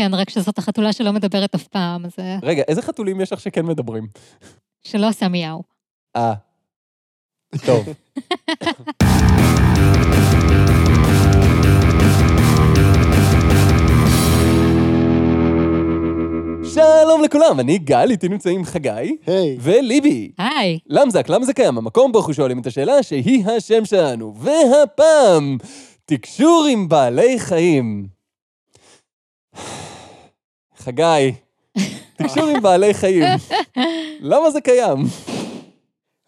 כן, רק שזאת החתולה שלא מדברת אף פעם, אז אה, רגע, איזה חתולים יש לך שכן מדברים? שלא עושה מיהו. אה. טוב. שלום לכולם, אני גל, איתי נמצאים חגי היי, וליבי. היי, למזק, למה זה קיים? המקום בו אנחנו שואלים את השאלה שהיא השם שלנו. והפעם, תקשור עם בעלי חיים. חגי, תקשור עם בעלי חיים. למה זה קיים?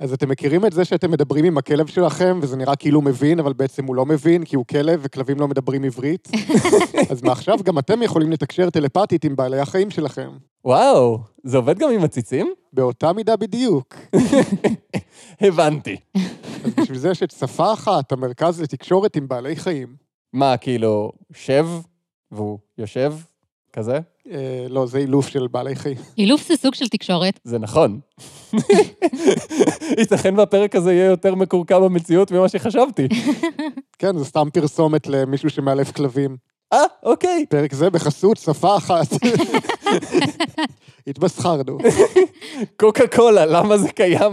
אז אתם מכירים את זה שאתם מדברים עם הכלב שלכם, וזה נראה כאילו הוא מבין, אבל בעצם הוא לא מבין, כי הוא כלב וכלבים לא מדברים עברית? אז מעכשיו גם אתם יכולים לתקשר טלפתית עם בעלי החיים שלכם. וואו, זה עובד גם עם עציצים? באותה מידה בדיוק. הבנתי. אז בשביל זה יש את שפה אחת, המרכז לתקשורת עם בעלי חיים. מה, כאילו, שב והוא יושב? כזה? אה, לא, זה אילוף של בעלי חיים. אילוף זה סוג של תקשורת. זה נכון. ייתכן והפרק הזה יהיה יותר מקורקע במציאות ממה שחשבתי. כן, זה סתם פרסומת למישהו שמאלף כלבים. אה, אוקיי. פרק זה בחסות שפה אחת. התמסחרנו. קוקה קולה, למה זה קיים?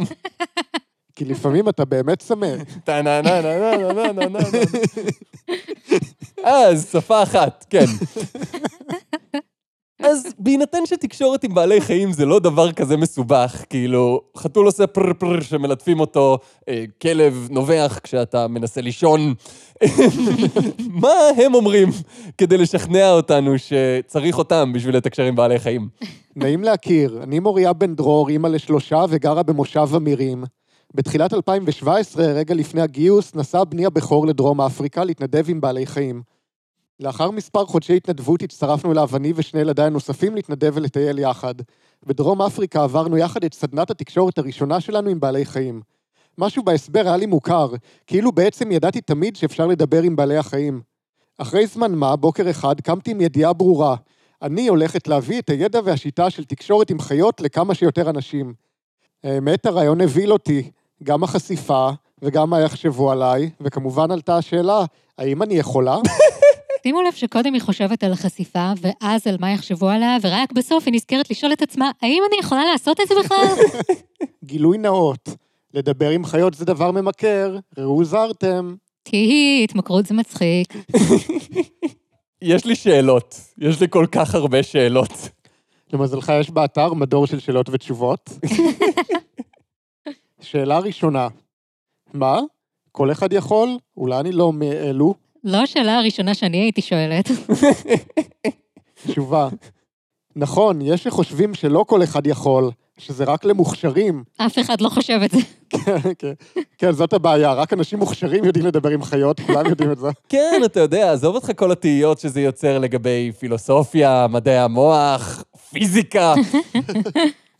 כי לפעמים אתה באמת צמא. טה-נה-נה-נה-נה-נה-נה-נה. אז שפה אחת, כן. אז בהינתן שתקשורת עם בעלי חיים זה לא דבר כזה מסובך, כאילו, חתול עושה פר פר שמלטפים אותו, אה, כלב נובח כשאתה מנסה לישון. מה הם אומרים כדי לשכנע אותנו שצריך אותם בשביל לתקשר עם בעלי חיים? נעים להכיר, אני מוריה בן דרור, אימא לשלושה וגרה במושב אמירים. בתחילת 2017, רגע לפני הגיוס, נסע בני הבכור לדרום אפריקה להתנדב עם בעלי חיים. לאחר מספר חודשי התנדבות הצטרפנו אליו אני ושני ילדיי הנוספים להתנדב ולטייל יחד. בדרום אפריקה עברנו יחד את סדנת התקשורת הראשונה שלנו עם בעלי חיים. משהו בהסבר היה לי מוכר, כאילו בעצם ידעתי תמיד שאפשר לדבר עם בעלי החיים. אחרי זמן מה, בוקר אחד, קמתי עם ידיעה ברורה. אני הולכת להביא את הידע והשיטה של תקשורת עם חיות לכמה שיותר אנשים. האמת, הרעיון הבהיל אותי, גם החשיפה וגם מה יחשבו עליי, וכמובן עלתה השאלה, האם אני יכולה? שימו לב שקודם היא חושבת על החשיפה, ואז על מה יחשבו עליה, ורק בסוף היא נזכרת לשאול את עצמה, האם אני יכולה לעשות את זה בכלל? גילוי נאות. לדבר עם חיות זה דבר ממכר, ראו זרתם. תהי, התמכרות זה מצחיק. יש לי שאלות, יש לי כל כך הרבה שאלות. למזלך יש באתר מדור של שאלות ותשובות. שאלה ראשונה, מה? כל אחד יכול? אולי אני לא מאלו? לא השאלה הראשונה שאני הייתי שואלת. תשובה, נכון, יש שחושבים שלא כל אחד יכול, שזה רק למוכשרים. אף אחד לא חושב את זה. כן, כן, כן, זאת הבעיה, רק אנשים מוכשרים יודעים לדבר עם חיות, כולם יודעים את זה. כן, אתה יודע, עזוב אותך כל התהיות שזה יוצר לגבי פילוסופיה, מדעי המוח, פיזיקה.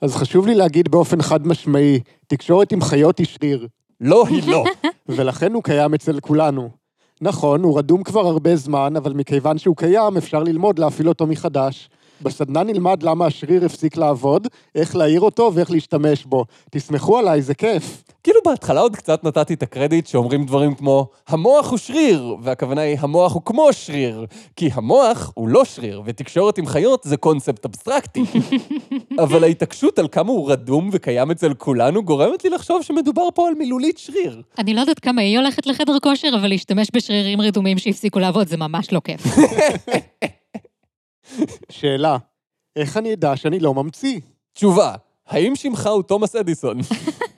אז חשוב לי להגיד באופן חד משמעי, תקשורת עם חיות היא שריר, לא, היא לא. ולכן הוא קיים אצל כולנו. נכון, הוא רדום כבר הרבה זמן, אבל מכיוון שהוא קיים, אפשר ללמוד להפעיל אותו מחדש. בסדנה נלמד למה השריר הפסיק לעבוד, איך להעיר אותו ואיך להשתמש בו. תסמכו עליי, זה כיף. כאילו בהתחלה עוד קצת נתתי את הקרדיט שאומרים דברים כמו, המוח הוא שריר, והכוונה היא, המוח הוא כמו שריר, כי המוח הוא לא שריר, ותקשורת עם חיות זה קונספט אבסטרקטי. אבל ההתעקשות על כמה הוא רדום וקיים אצל כולנו גורמת לי לחשוב שמדובר פה על מילולית שריר. אני לא יודעת כמה היא הולכת לחדר כושר, אבל להשתמש בשרירים רדומים שהפסיקו לעבוד זה ממש לא כיף. שאלה, איך אני אדע שאני לא ממציא? תשובה, האם שמך הוא תומאס אדיסון?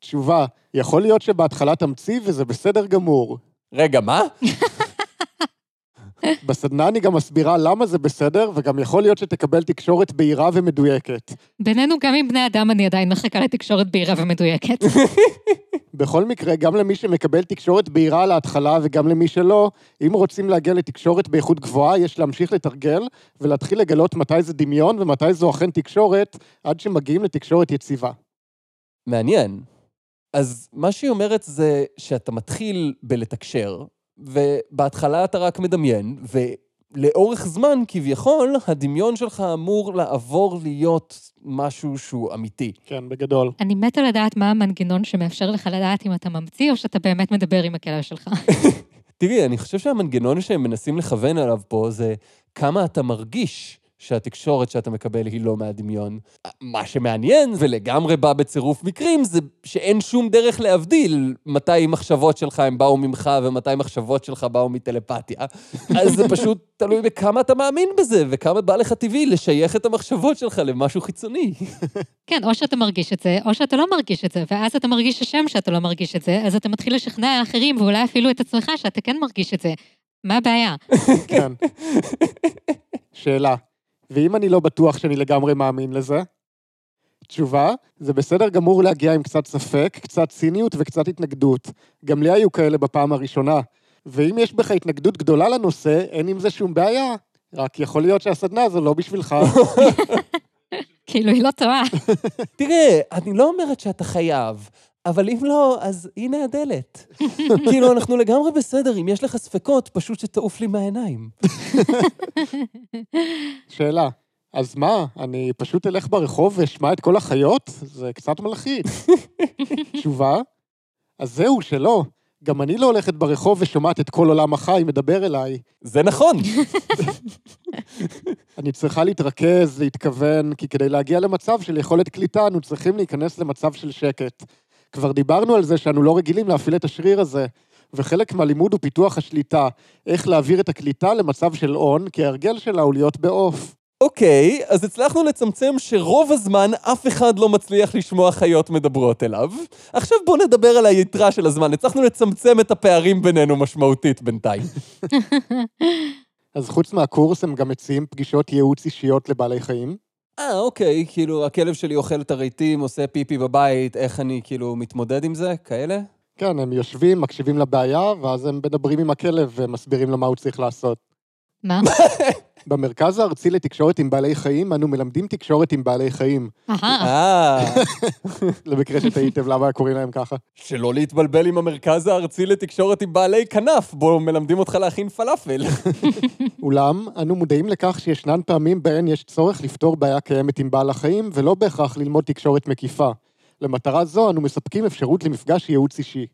תשובה, יכול להיות שבהתחלה תמציא וזה בסדר גמור. רגע, מה? בסדנה אני גם מסבירה למה זה בסדר, וגם יכול להיות שתקבל תקשורת בהירה ומדויקת. בינינו, גם עם בני אדם אני עדיין מחכה לתקשורת בהירה ומדויקת. בכל מקרה, גם למי שמקבל תקשורת בהירה להתחלה וגם למי שלא, אם רוצים להגיע לתקשורת באיכות גבוהה, יש להמשיך לתרגל ולהתחיל לגלות מתי זה דמיון ומתי זו אכן תקשורת, עד שמגיעים לתקשורת יציבה. מעניין. אז מה שהיא אומרת זה שאתה מתחיל בלתקשר, ובהתחלה אתה רק מדמיין, ולאורך זמן, כביכול, הדמיון שלך אמור לעבור להיות משהו שהוא אמיתי. כן, בגדול. אני מתה לדעת מה המנגנון שמאפשר לך לדעת אם אתה ממציא, או שאתה באמת מדבר עם הכלב שלך. תראי, אני חושב שהמנגנון שהם מנסים לכוון עליו פה זה כמה אתה מרגיש שהתקשורת שאתה מקבל היא לא מהדמיון. מה שמעניין, ולגמרי בא בצירוף מקרים, זה שאין שום דרך להבדיל מתי מחשבות שלך הם באו ממך ומתי מחשבות שלך באו מטלפתיה. אז זה פשוט תלוי בכמה אתה מאמין בזה, וכמה בא לך טבעי לשייך את המחשבות שלך למשהו חיצוני. כן, או שאתה מרגיש את זה, או שאתה לא מרגיש את זה, ואז אתה מרגיש השם שאתה לא מרגיש את זה, אז אתה מתחיל לשכנע אחרים, ואולי אפילו את עצמך, שאתה כן מרגיש את זה. מה הבעיה? כן. שאלה, ואם אני לא בטוח שאני לגמרי מאמין לזה? תשובה, זה בסדר גמור להגיע עם קצת ספק, קצת ציניות וקצת התנגדות. גם לי היו כאלה בפעם הראשונה. ואם יש בך התנגדות גדולה לנושא, אין עם זה שום בעיה. רק יכול להיות שהסדנה הזו לא בשבילך. כאילו, היא לא טועה. תראה, אני לא אומרת שאתה חייב, אבל אם לא, אז הנה הדלת. כאילו, אנחנו לגמרי בסדר, אם יש לך ספקות, פשוט שתעוף לי מהעיניים. שאלה, אז מה, אני פשוט אלך ברחוב ואשמע את כל החיות? זה קצת מלחיץ. תשובה, אז זהו, שלא. גם אני לא הולכת ברחוב ושומעת את כל עולם החי מדבר אליי. זה נכון. אני צריכה להתרכז, להתכוון, כי כדי להגיע למצב של יכולת קליטה, אנו צריכים להיכנס למצב של שקט. כבר דיברנו על זה שאנו לא רגילים להפעיל את השריר הזה, וחלק מהלימוד הוא פיתוח השליטה, איך להעביר את הקליטה למצב של און, כי ההרגל שלה הוא להיות בעוף. אוקיי, אז הצלחנו לצמצם שרוב הזמן אף אחד לא מצליח לשמוע חיות מדברות אליו. עכשיו בואו נדבר על היתרה של הזמן. הצלחנו לצמצם את הפערים בינינו משמעותית בינתיים. אז חוץ מהקורס, הם גם מציעים פגישות ייעוץ אישיות לבעלי חיים? אה, אוקיי, כאילו, הכלב שלי אוכל את הרהיטים, עושה פיפי בבית, איך אני כאילו מתמודד עם זה? כאלה? כן, הם יושבים, מקשיבים לבעיה, ואז הם מדברים עם הכלב ומסבירים לו מה הוא צריך לעשות. מה? במרכז הארצי לתקשורת עם בעלי חיים, אנו מלמדים תקשורת עם בעלי חיים. אהה, אה, למקרה שתהיתם למה קוראים להם ככה. שלא להתבלבל עם המרכז הארצי לתקשורת עם בעלי כנף, בו מלמדים אותך להכין פלאפל. אולם, אנו מודעים לכך שישנן פעמים בהן יש צורך לפתור בעיה קיימת עם בעל החיים, ולא בהכרח ללמוד תקשורת מקיפה. למטרה זו, אנו מספקים אפשרות למפגש ייעוץ אישי.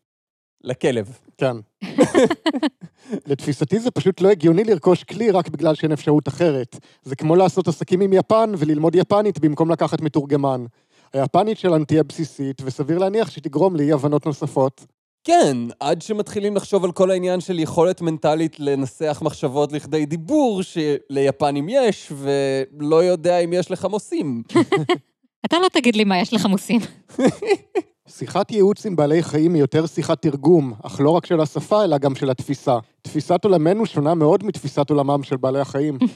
לכלב. כן. לתפיסתי זה פשוט לא הגיוני לרכוש כלי רק בגלל שאין אפשרות אחרת. זה כמו לעשות עסקים עם יפן וללמוד יפנית במקום לקחת מתורגמן. היפנית שלנו תהיה בסיסית, וסביר להניח שתגרום לאי הבנות נוספות. כן, עד שמתחילים לחשוב על כל העניין של יכולת מנטלית לנסח מחשבות לכדי דיבור, שליפנים יש, ולא יודע אם יש לחמוסים. אתה לא תגיד לי מה יש לחמוסים. שיחת ייעוץ עם בעלי חיים היא יותר שיחת תרגום, אך לא רק של השפה, אלא גם של התפיסה. תפיסת עולמנו שונה מאוד מתפיסת עולמם של בעלי החיים.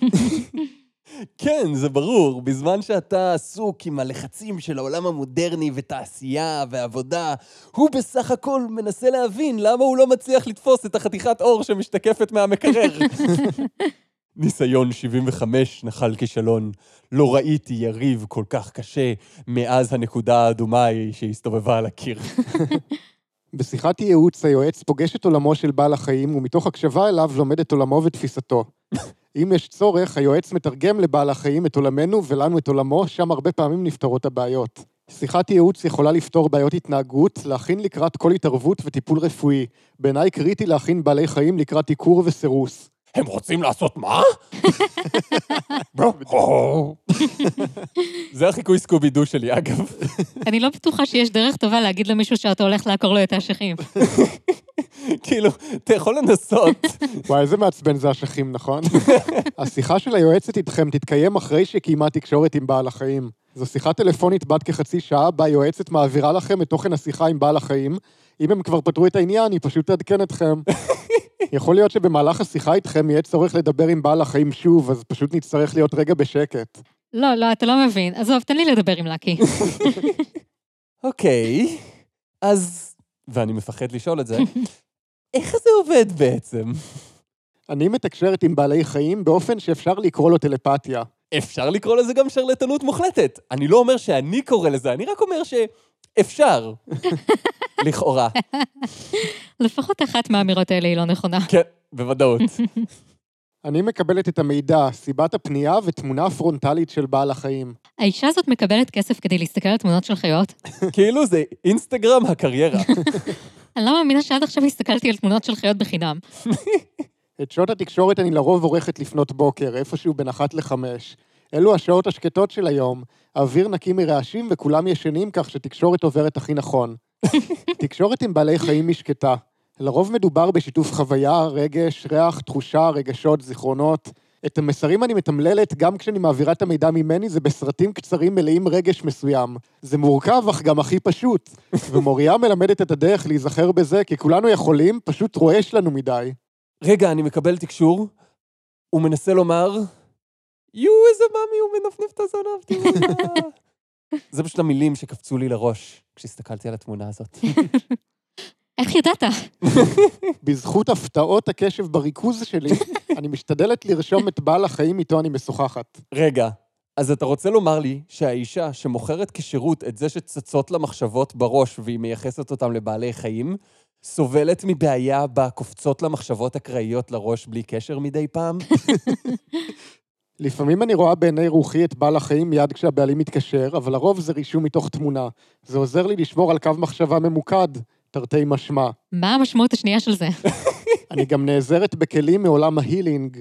כן, זה ברור. בזמן שאתה עסוק עם הלחצים של העולם המודרני ותעשייה ועבודה, הוא בסך הכל מנסה להבין למה הוא לא מצליח לתפוס את החתיכת אור שמשתקפת מהמקרר. ניסיון 75 נחל כישלון. לא ראיתי יריב כל כך קשה מאז הנקודה האדומה ההיא שהסתובבה על הקיר. בשיחת ייעוץ היועץ פוגש את עולמו של בעל החיים, ומתוך הקשבה אליו לומד את עולמו ותפיסתו. אם יש צורך, היועץ מתרגם לבעל החיים את עולמנו ולנו את עולמו, שם הרבה פעמים נפתרות הבעיות. שיחת ייעוץ יכולה לפתור בעיות התנהגות, להכין לקראת כל התערבות וטיפול רפואי. בעיניי קריטי להכין בעלי חיים לקראת עיקור וסירוס. הם רוצים לעשות מה? זה החיקוי סקובי-דו שלי, אגב. אני לא בטוחה שיש דרך טובה להגיד למישהו שאתה הולך לעקור לו את האשכים. כאילו, אתה יכול לנסות. וואי, איזה מעצבן זה אשכים, נכון? השיחה של היועצת איתכם תתקיים אחרי שקיימה תקשורת עם בעל החיים. זו שיחה טלפונית בת כחצי שעה, בה היועצת מעבירה לכם את תוכן השיחה עם בעל החיים. אם הם כבר פתרו את העניין, היא פשוט תעדכן אתכם. יכול להיות שבמהלך השיחה איתכם יהיה צורך לדבר עם בעל החיים שוב, אז פשוט נצטרך להיות רגע בשקט. לא, לא, אתה לא מבין. עזוב, תן לי לדבר עם לקי. אוקיי, אז... ואני מפחד לשאול את זה. איך זה עובד בעצם? אני מתקשרת עם בעלי חיים באופן שאפשר לקרוא לו טלפתיה. אפשר לקרוא לזה גם שרלטנות מוחלטת. אני לא אומר שאני קורא לזה, אני רק אומר שאפשר. לכאורה. לפחות אחת מהאמירות האלה היא לא נכונה. כן, בוודאות. אני מקבלת את המידע, סיבת הפנייה ותמונה פרונטלית של בעל החיים. האישה הזאת מקבלת כסף כדי להסתכל על תמונות של חיות? כאילו זה אינסטגרם הקריירה. אני לא מאמינה שעד עכשיו הסתכלתי על תמונות של חיות בחינם. את שעות התקשורת אני לרוב עורכת לפנות בוקר, איפשהו בין אחת לחמש. אלו השעות השקטות של היום, האוויר נקי מרעשים וכולם ישנים כך שתקשורת עוברת הכי נכון. תקשורת עם בעלי חיים היא שקטה. לרוב מדובר בשיתוף חוויה, רגש, ריח, תחושה, רגשות, זיכרונות. את המסרים אני מתמללת גם כשאני מעבירה את המידע ממני, זה בסרטים קצרים מלאים רגש מסוים. זה מורכב, אך גם הכי פשוט. ומוריה מלמדת את הדרך להיזכר בזה, כי כולנו יכולים, פשוט רועש לנו מדי. רגע, אני מקבל תקשור. הוא מנסה לומר, יואו, איזה מאמי, הוא מנפנף את הזנב, תראו מה. זה פשוט המילים שקפצו לי לראש כשהסתכלתי על התמונה הזאת. איך ידעת? בזכות הפתעות הקשב בריכוז שלי, אני משתדלת לרשום את בעל החיים איתו אני משוחחת. רגע, אז אתה רוצה לומר לי שהאישה שמוכרת כשירות את זה שצצות לה מחשבות בראש והיא מייחסת אותם לבעלי חיים, סובלת מבעיה בה קופצות לה מחשבות אקראיות לראש בלי קשר מדי פעם? לפעמים אני רואה בעיני רוחי את בעל החיים מיד כשהבעלים מתקשר, אבל לרוב זה רישום מתוך תמונה. זה עוזר לי לשמור על קו מחשבה ממוקד, תרתי משמע. מה המשמעות השנייה של זה? אני גם נעזרת בכלים מעולם ההילינג,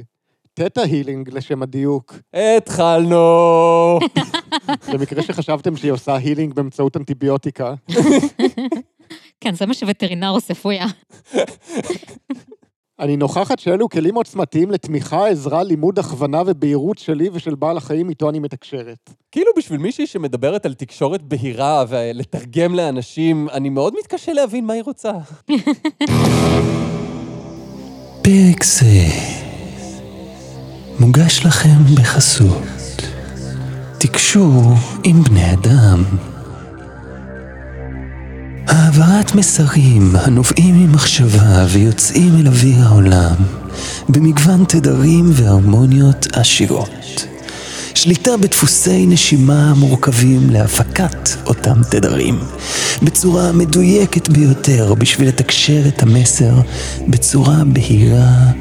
תטא הילינג לשם הדיוק. התחלנו! במקרה שחשבתם שהיא עושה הילינג באמצעות אנטיביוטיקה. כן, זה מה שווטרינר עושה פויה. אני נוכחת שאלו כלים עוצמתיים לתמיכה, עזרה, לימוד, הכוונה ובהירות שלי ושל בעל החיים איתו אני מתקשרת. כאילו בשביל מישהי שמדברת על תקשורת בהירה ולתרגם לאנשים, אני מאוד מתקשה להבין מה היא רוצה. פרק זה מוגש לכם בחסות תקשור עם בני אדם. העברת מסרים הנובעים ממחשבה ויוצאים אל אוויר העולם במגוון תדרים והרמוניות עשירות. שליטה בדפוסי נשימה המורכבים להפקת אותם תדרים בצורה מדויקת ביותר בשביל לתקשר את המסר בצורה בהירה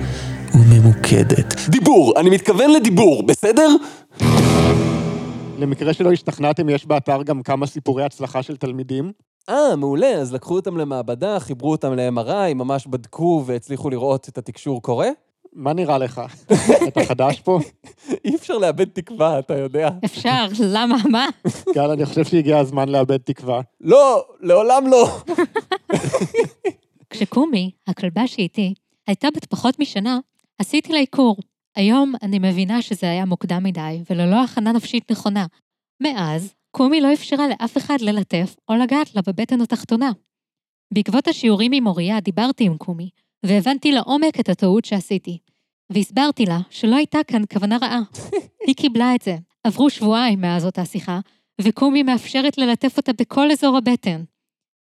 וממוקדת. דיבור, אני מתכוון לדיבור, בסדר? למקרה שלא השתכנעתם, יש באתר גם כמה סיפורי הצלחה של תלמידים. אה, מעולה, אז לקחו אותם למעבדה, חיברו אותם ל-MRI, ממש בדקו והצליחו לראות את התקשור קורה? מה נראה לך? אתה חדש פה? אי אפשר לאבד תקווה, אתה יודע. אפשר, למה, מה? גל, אני חושב שהגיע הזמן לאבד תקווה. לא, לעולם לא. כשקומי, הכלבה שאיתי, הייתה בת פחות משנה, עשיתי לה עיקור. היום אני מבינה שזה היה מוקדם מדי, וללא הכנה נפשית נכונה. מאז, קומי לא אפשרה לאף אחד ללטף או לגעת לה בבטן התחתונה. בעקבות השיעורים עם מוריה דיברתי עם קומי, והבנתי לעומק את הטעות שעשיתי. והסברתי לה שלא הייתה כאן כוונה רעה. היא קיבלה את זה. עברו שבועיים מאז אותה שיחה, וקומי מאפשרת ללטף אותה בכל אזור הבטן.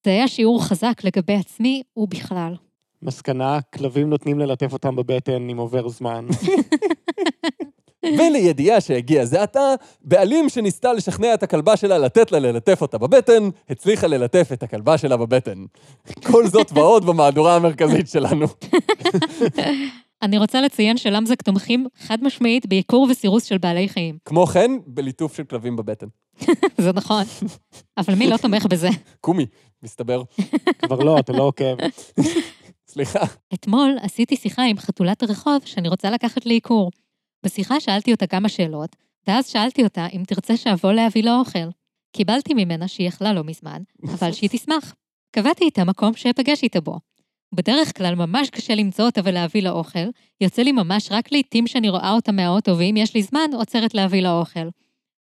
זה היה שיעור חזק לגבי עצמי ובכלל. מסקנה, כלבים נותנים ללטף אותם בבטן אם עובר זמן. ולידיעה שהגיע זה עתה, בעלים שניסתה לשכנע את הכלבה שלה לתת לה ללטף אותה בבטן, הצליחה ללטף את הכלבה שלה בבטן. כל זאת ועוד במהדורה המרכזית שלנו. אני רוצה לציין שלמזק תומכים חד משמעית בעיקור וסירוס של בעלי חיים. כמו כן, בליטוף של כלבים בבטן. זה נכון. אבל מי לא תומך בזה? קומי, מסתבר. כבר לא, אתה לא עוקב. סליחה. אתמול עשיתי שיחה עם חתולת הרחוב שאני רוצה לקחת לעיקור. בשיחה שאלתי אותה כמה שאלות, ואז שאלתי אותה אם תרצה שאבוא להביא לה אוכל. קיבלתי ממנה שהיא יכלה לא מזמן, אבל שהיא תשמח. קבעתי איתה מקום שאפגש איתה בו. בדרך כלל ממש קשה למצוא אותה ולהביא לה אוכל, יוצא לי ממש רק לעתים שאני רואה אותה מהאוטו, ואם יש לי זמן, עוצרת להביא לה אוכל.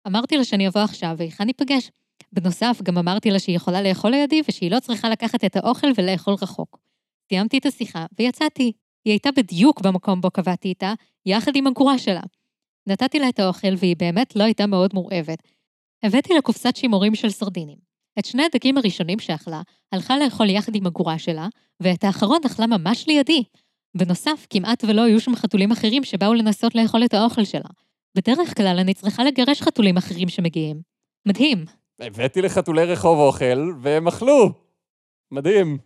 אמרתי לה שאני אבוא עכשיו, והיכן ניפגש? בנוסף, גם אמרתי לה שהיא יכולה לאכול לידי, ושהיא לא צריכה לקחת את האוכל ולאכול רחוק. סיימתי את השיחה, ויצאתי. היא הייתה בדיוק במקום בו קבעתי איתה, יחד עם הגורה שלה. נתתי לה את האוכל, והיא באמת לא הייתה מאוד מורעבת. הבאתי לה קופסת שימורים של סרדינים. את שני הדגים הראשונים שאכלה, הלכה לאכול יחד עם הגורה שלה, ואת האחרון אכלה ממש לידי. בנוסף, כמעט ולא היו שם חתולים אחרים שבאו לנסות לאכול את האוכל שלה. בדרך כלל אני צריכה לגרש חתולים אחרים שמגיעים. מדהים. הבאתי לחתולי רחוב אוכל, והם אכלו. מדהים.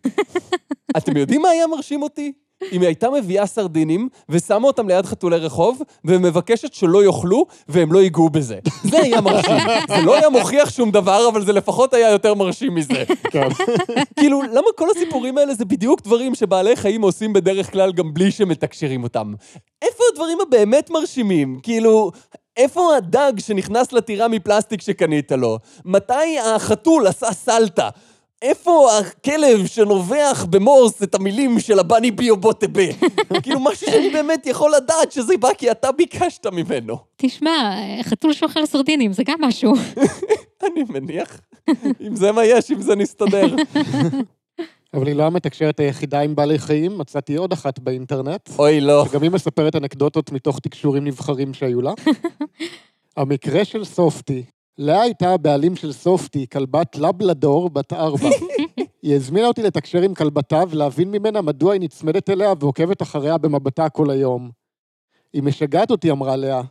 אתם יודעים מה היה מרשים אותי? אם היא הייתה מביאה סרדינים ושמה אותם ליד חתולי רחוב, ומבקשת שלא יאכלו והם לא ייגעו בזה. זה היה מרשים. זה לא היה מוכיח שום דבר, אבל זה לפחות היה יותר מרשים מזה. כן. כאילו, למה כל הסיפורים האלה זה בדיוק דברים שבעלי חיים עושים בדרך כלל גם בלי שמתקשרים אותם? איפה הדברים הבאמת מרשימים? כאילו, איפה הדג שנכנס לטירה מפלסטיק שקנית לו? מתי החתול עשה סלטה? איפה הכלב שנובח במורס את המילים של הבני ביו בוטבה? כאילו, משהו שאני באמת יכול לדעת שזה בא כי אתה ביקשת ממנו. תשמע, חתול שאוכל סרדינים, זה גם משהו. אני מניח. אם זה מה יש, אם זה נסתדר. אבל היא לא המתקשרת היחידה עם בעלי חיים, מצאתי עוד אחת באינטרנט, אוי, לא. שגם היא מספרת אנקדוטות מתוך תקשורים נבחרים שהיו לה. המקרה של סופטי. לאה הייתה הבעלים של סופטי, כלבת לבלדור בת ארבע. היא הזמינה אותי לתקשר עם כלבתה ולהבין ממנה מדוע היא נצמדת אליה ועוקבת אחריה במבטה כל היום. היא משגעת אותי, אמרה לאה.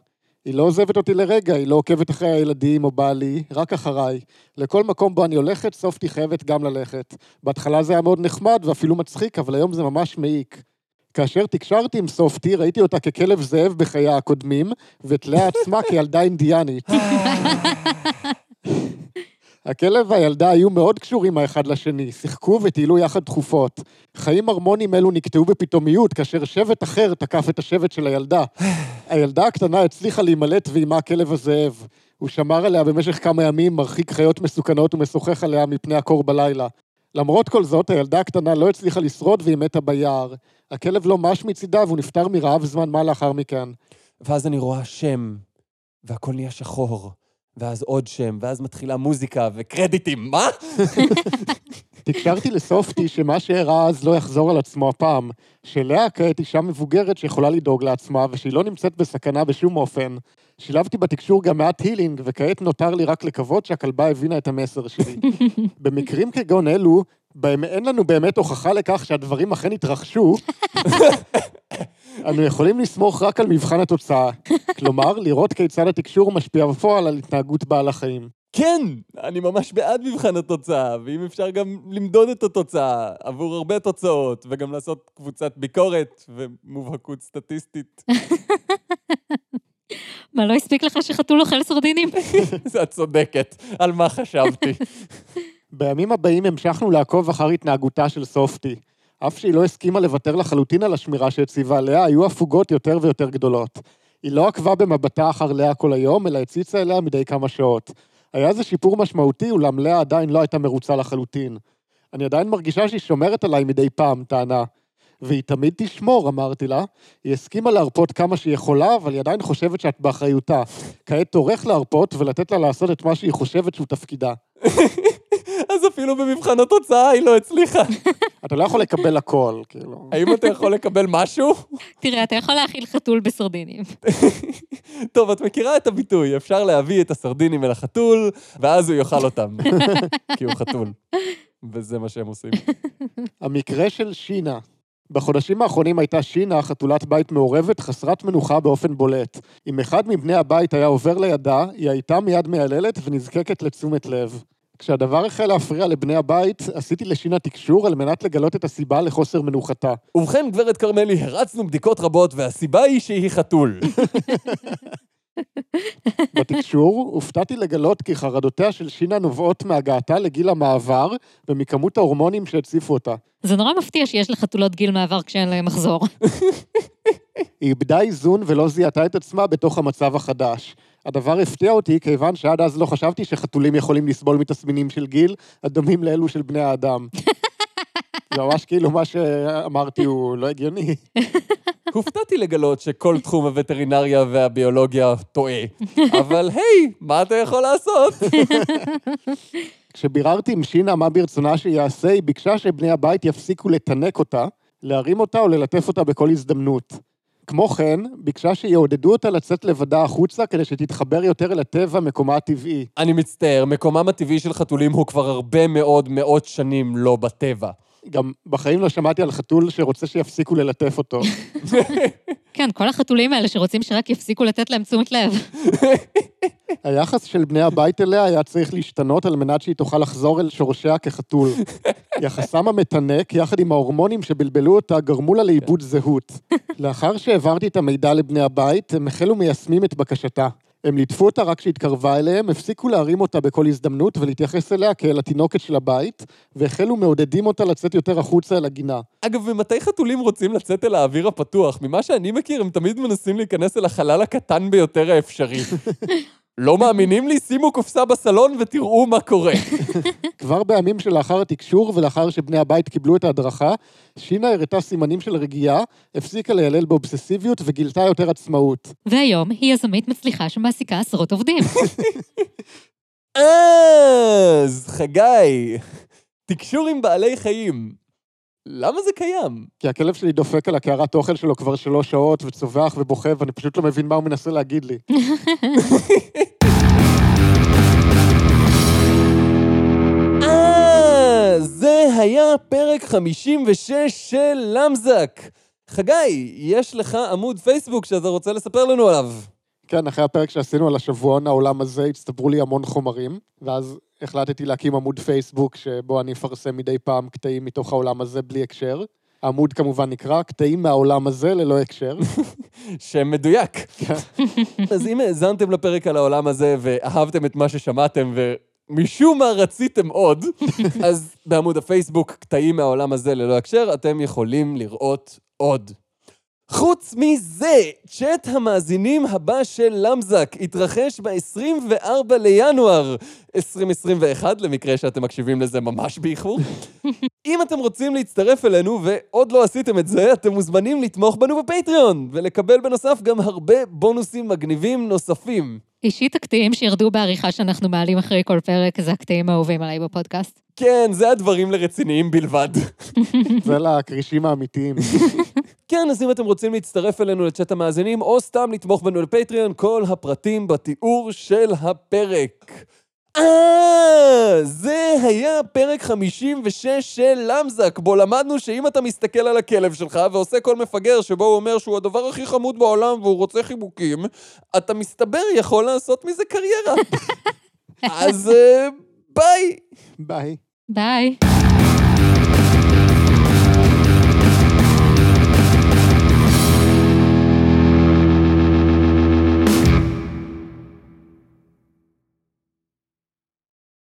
היא לא עוזבת אותי לרגע, היא לא עוקבת אחרי הילדים או בעלי, רק אחריי. לכל מקום בו אני הולכת, סופטי חייבת גם ללכת. בהתחלה זה היה מאוד נחמד ואפילו מצחיק, אבל היום זה ממש מעיק. כאשר תקשרתי עם סופטי, ראיתי אותה ככלב זאב בחייה הקודמים, ואת לאה עצמה כילדה אינדיאנית. הכלב והילדה היו מאוד קשורים האחד לשני, שיחקו וטיילו יחד תכופות. חיים הרמוניים אלו נקטעו בפתאומיות, כאשר שבט אחר תקף את השבט של הילדה. הילדה הקטנה הצליחה להימלט ועימה כלב הזאב. הוא שמר עליה במשך כמה ימים, מרחיק חיות מסוכנות ומשוחח עליה מפני הקור בלילה. למרות כל זאת, הילדה הקטנה לא הצליחה לשרוד והיא מתה ביער. הכלב לא מש מצידה והוא נפטר מרעב זמן מה לאחר מכן. ואז אני רואה שם, והכל נהיה שחור, ואז עוד שם, ואז מתחילה מוזיקה וקרדיטים, מה? תקשרתי לסופטי שמה שאירע אז לא יחזור על עצמו הפעם, שלאה כעת אישה מבוגרת שיכולה לדאוג לעצמה ושהיא לא נמצאת בסכנה בשום אופן. שילבתי בתקשור גם מעט הילינג, וכעת נותר לי רק לקוות שהכלבה הבינה את המסר שלי. במקרים כגון אלו, בהם אין לנו באמת הוכחה לכך שהדברים אכן התרחשו, אנו יכולים לסמוך רק על מבחן התוצאה. כלומר, לראות כיצד התקשור משפיע בפועל על התנהגות בעל החיים. כן, אני ממש בעד מבחן התוצאה, ואם אפשר גם למדוד את התוצאה עבור הרבה תוצאות, וגם לעשות קבוצת ביקורת ומובהקות סטטיסטית. מה, לא הספיק לך שחתול אוכל סרדינים? את צודקת, על מה חשבתי. בימים הבאים המשכנו לעקוב אחר התנהגותה של סופטי. אף שהיא לא הסכימה לוותר לחלוטין על השמירה שהציבה עליה, היו הפוגות יותר ויותר גדולות. היא לא עקבה במבטה אחר לאה כל היום, אלא הציצה אליה מדי כמה שעות. היה זה שיפור משמעותי, אולם לאה עדיין לא הייתה מרוצה לחלוטין. אני עדיין מרגישה שהיא שומרת עליי מדי פעם, טענה. והיא תמיד תשמור, אמרתי לה. היא הסכימה להרפות כמה שהיא יכולה, אבל היא עדיין חושבת שאת באחריותה. כעת תורך להרפות ולתת לה לעשות את מה שהיא חושבת שהוא תפקידה. אז אפילו במבחן התוצאה היא לא הצליחה. אתה לא יכול לקבל הכל, כאילו. האם אתה יכול לקבל משהו? תראה, אתה יכול להאכיל חתול בסרדינים. טוב, את מכירה את הביטוי, אפשר להביא את הסרדינים אל החתול, ואז הוא יאכל אותם. כי הוא חתול. וזה מה שהם עושים. המקרה של שינה. בחודשים האחרונים הייתה שינה חתולת בית מעורבת, חסרת מנוחה באופן בולט. אם אחד מבני הבית היה עובר לידה, היא הייתה מיד מייללת ונזקקת לתשומת לב. כשהדבר החל להפריע לבני הבית, עשיתי לשינה תקשור על מנת לגלות את הסיבה לחוסר מנוחתה. ובכן, גברת כרמלי, הרצנו בדיקות רבות, והסיבה היא שהיא חתול. בתקשור הופתעתי לגלות כי חרדותיה של שינה נובעות מהגעתה לגיל המעבר ומכמות ההורמונים שהציפו אותה. זה נורא מפתיע שיש לחתולות גיל מעבר כשאין להם מחזור. היא איבדה איזון ולא זיהתה את עצמה בתוך המצב החדש. הדבר הפתיע אותי כיוון שעד אז לא חשבתי שחתולים יכולים לסבול מתסמינים של גיל הדומים לאלו של בני האדם. זה ממש כאילו מה שאמרתי הוא לא הגיוני. הופתעתי לגלות שכל תחום הווטרינריה והביולוגיה טועה. אבל היי, מה אתה יכול לעשות? כשביררתי עם שינה מה ברצונה שיעשה, היא ביקשה שבני הבית יפסיקו לתנק אותה, להרים אותה או ללטף אותה בכל הזדמנות. כמו כן, ביקשה שיעודדו אותה לצאת לבדה החוצה כדי שתתחבר יותר אל הטבע, מקומה הטבעי. אני מצטער, מקומם הטבעי של חתולים הוא כבר הרבה מאוד מאות שנים לא בטבע. גם בחיים לא שמעתי על חתול שרוצה שיפסיקו ללטף אותו. כן, כל החתולים האלה שרוצים שרק יפסיקו לתת להם תשומת לב. היחס של בני הבית אליה היה צריך להשתנות על מנת שהיא תוכל לחזור אל שורשיה כחתול. יחסם המתנק, יחד עם ההורמונים שבלבלו אותה, גרמו לה לאיבוד זהות. לאחר שהעברתי את המידע לבני הבית, הם החלו מיישמים את בקשתה. הם ליטפו אותה רק כשהתקרבה אליהם, הפסיקו להרים אותה בכל הזדמנות ולהתייחס אליה כאל התינוקת של הבית, והחלו מעודדים אותה לצאת יותר החוצה אל הגינה. אגב, ממתי חתולים רוצים לצאת אל האוויר הפתוח? ממה שאני מכיר, הם תמיד מנסים להיכנס אל החלל הקטן ביותר האפשרי. לא מאמינים לי? שימו קופסה בסלון ותראו מה קורה. כבר בימים שלאחר התקשור ולאחר שבני הבית קיבלו את ההדרכה, שינה הראתה סימנים של רגיעה, הפסיקה ליילל באובססיביות וגילתה יותר עצמאות. והיום היא יזמית מצליחה שמעסיקה עשרות עובדים. אז, חגי, תקשור עם בעלי חיים. למה זה קיים? כי הכלב שלי דופק על הקערת אוכל שלו כבר שלוש שעות וצווח ובוכה, ואני פשוט לא מבין מה הוא מנסה להגיד לי. אה, זה היה פרק 56 של למזק. חגי, יש לך עמוד פייסבוק שאתה רוצה לספר לנו עליו. כן, אחרי הפרק שעשינו על השבועון העולם הזה, הצטברו לי המון חומרים, ואז החלטתי להקים עמוד פייסבוק שבו אני אפרסם מדי פעם קטעים מתוך העולם הזה בלי הקשר. העמוד כמובן נקרא קטעים מהעולם הזה ללא הקשר. שם מדויק. אז אם האזנתם לפרק על העולם הזה ואהבתם את מה ששמעתם ומשום מה רציתם עוד, אז בעמוד הפייסבוק, קטעים מהעולם הזה ללא הקשר, אתם יכולים לראות עוד. חוץ מזה, צ'אט המאזינים הבא של למזק התרחש ב-24 לינואר 2021, למקרה שאתם מקשיבים לזה ממש באיחור. אם אתם רוצים להצטרף אלינו ועוד לא עשיתם את זה, אתם מוזמנים לתמוך בנו בפטריון, ולקבל בנוסף גם הרבה בונוסים מגניבים נוספים. אישית הקטעים שירדו בעריכה שאנחנו מעלים אחרי כל פרק, זה הקטעים האהובים עליי בפודקאסט. כן, זה הדברים לרציניים בלבד. זה לכרישים האמיתיים. כן, אז אם אתם רוצים להצטרף אלינו לצ'אט המאזינים, או סתם לתמוך בנו לפטריון, כל הפרטים בתיאור של הפרק. אה, זה היה פרק 56 של למזק, בו למדנו שאם אתה מסתכל על הכלב שלך ועושה כל מפגר שבו הוא אומר שהוא הדבר הכי חמוד בעולם והוא רוצה חיבוקים, אתה מסתבר יכול לעשות מזה קריירה. אז אה, ביי. ביי. ביי.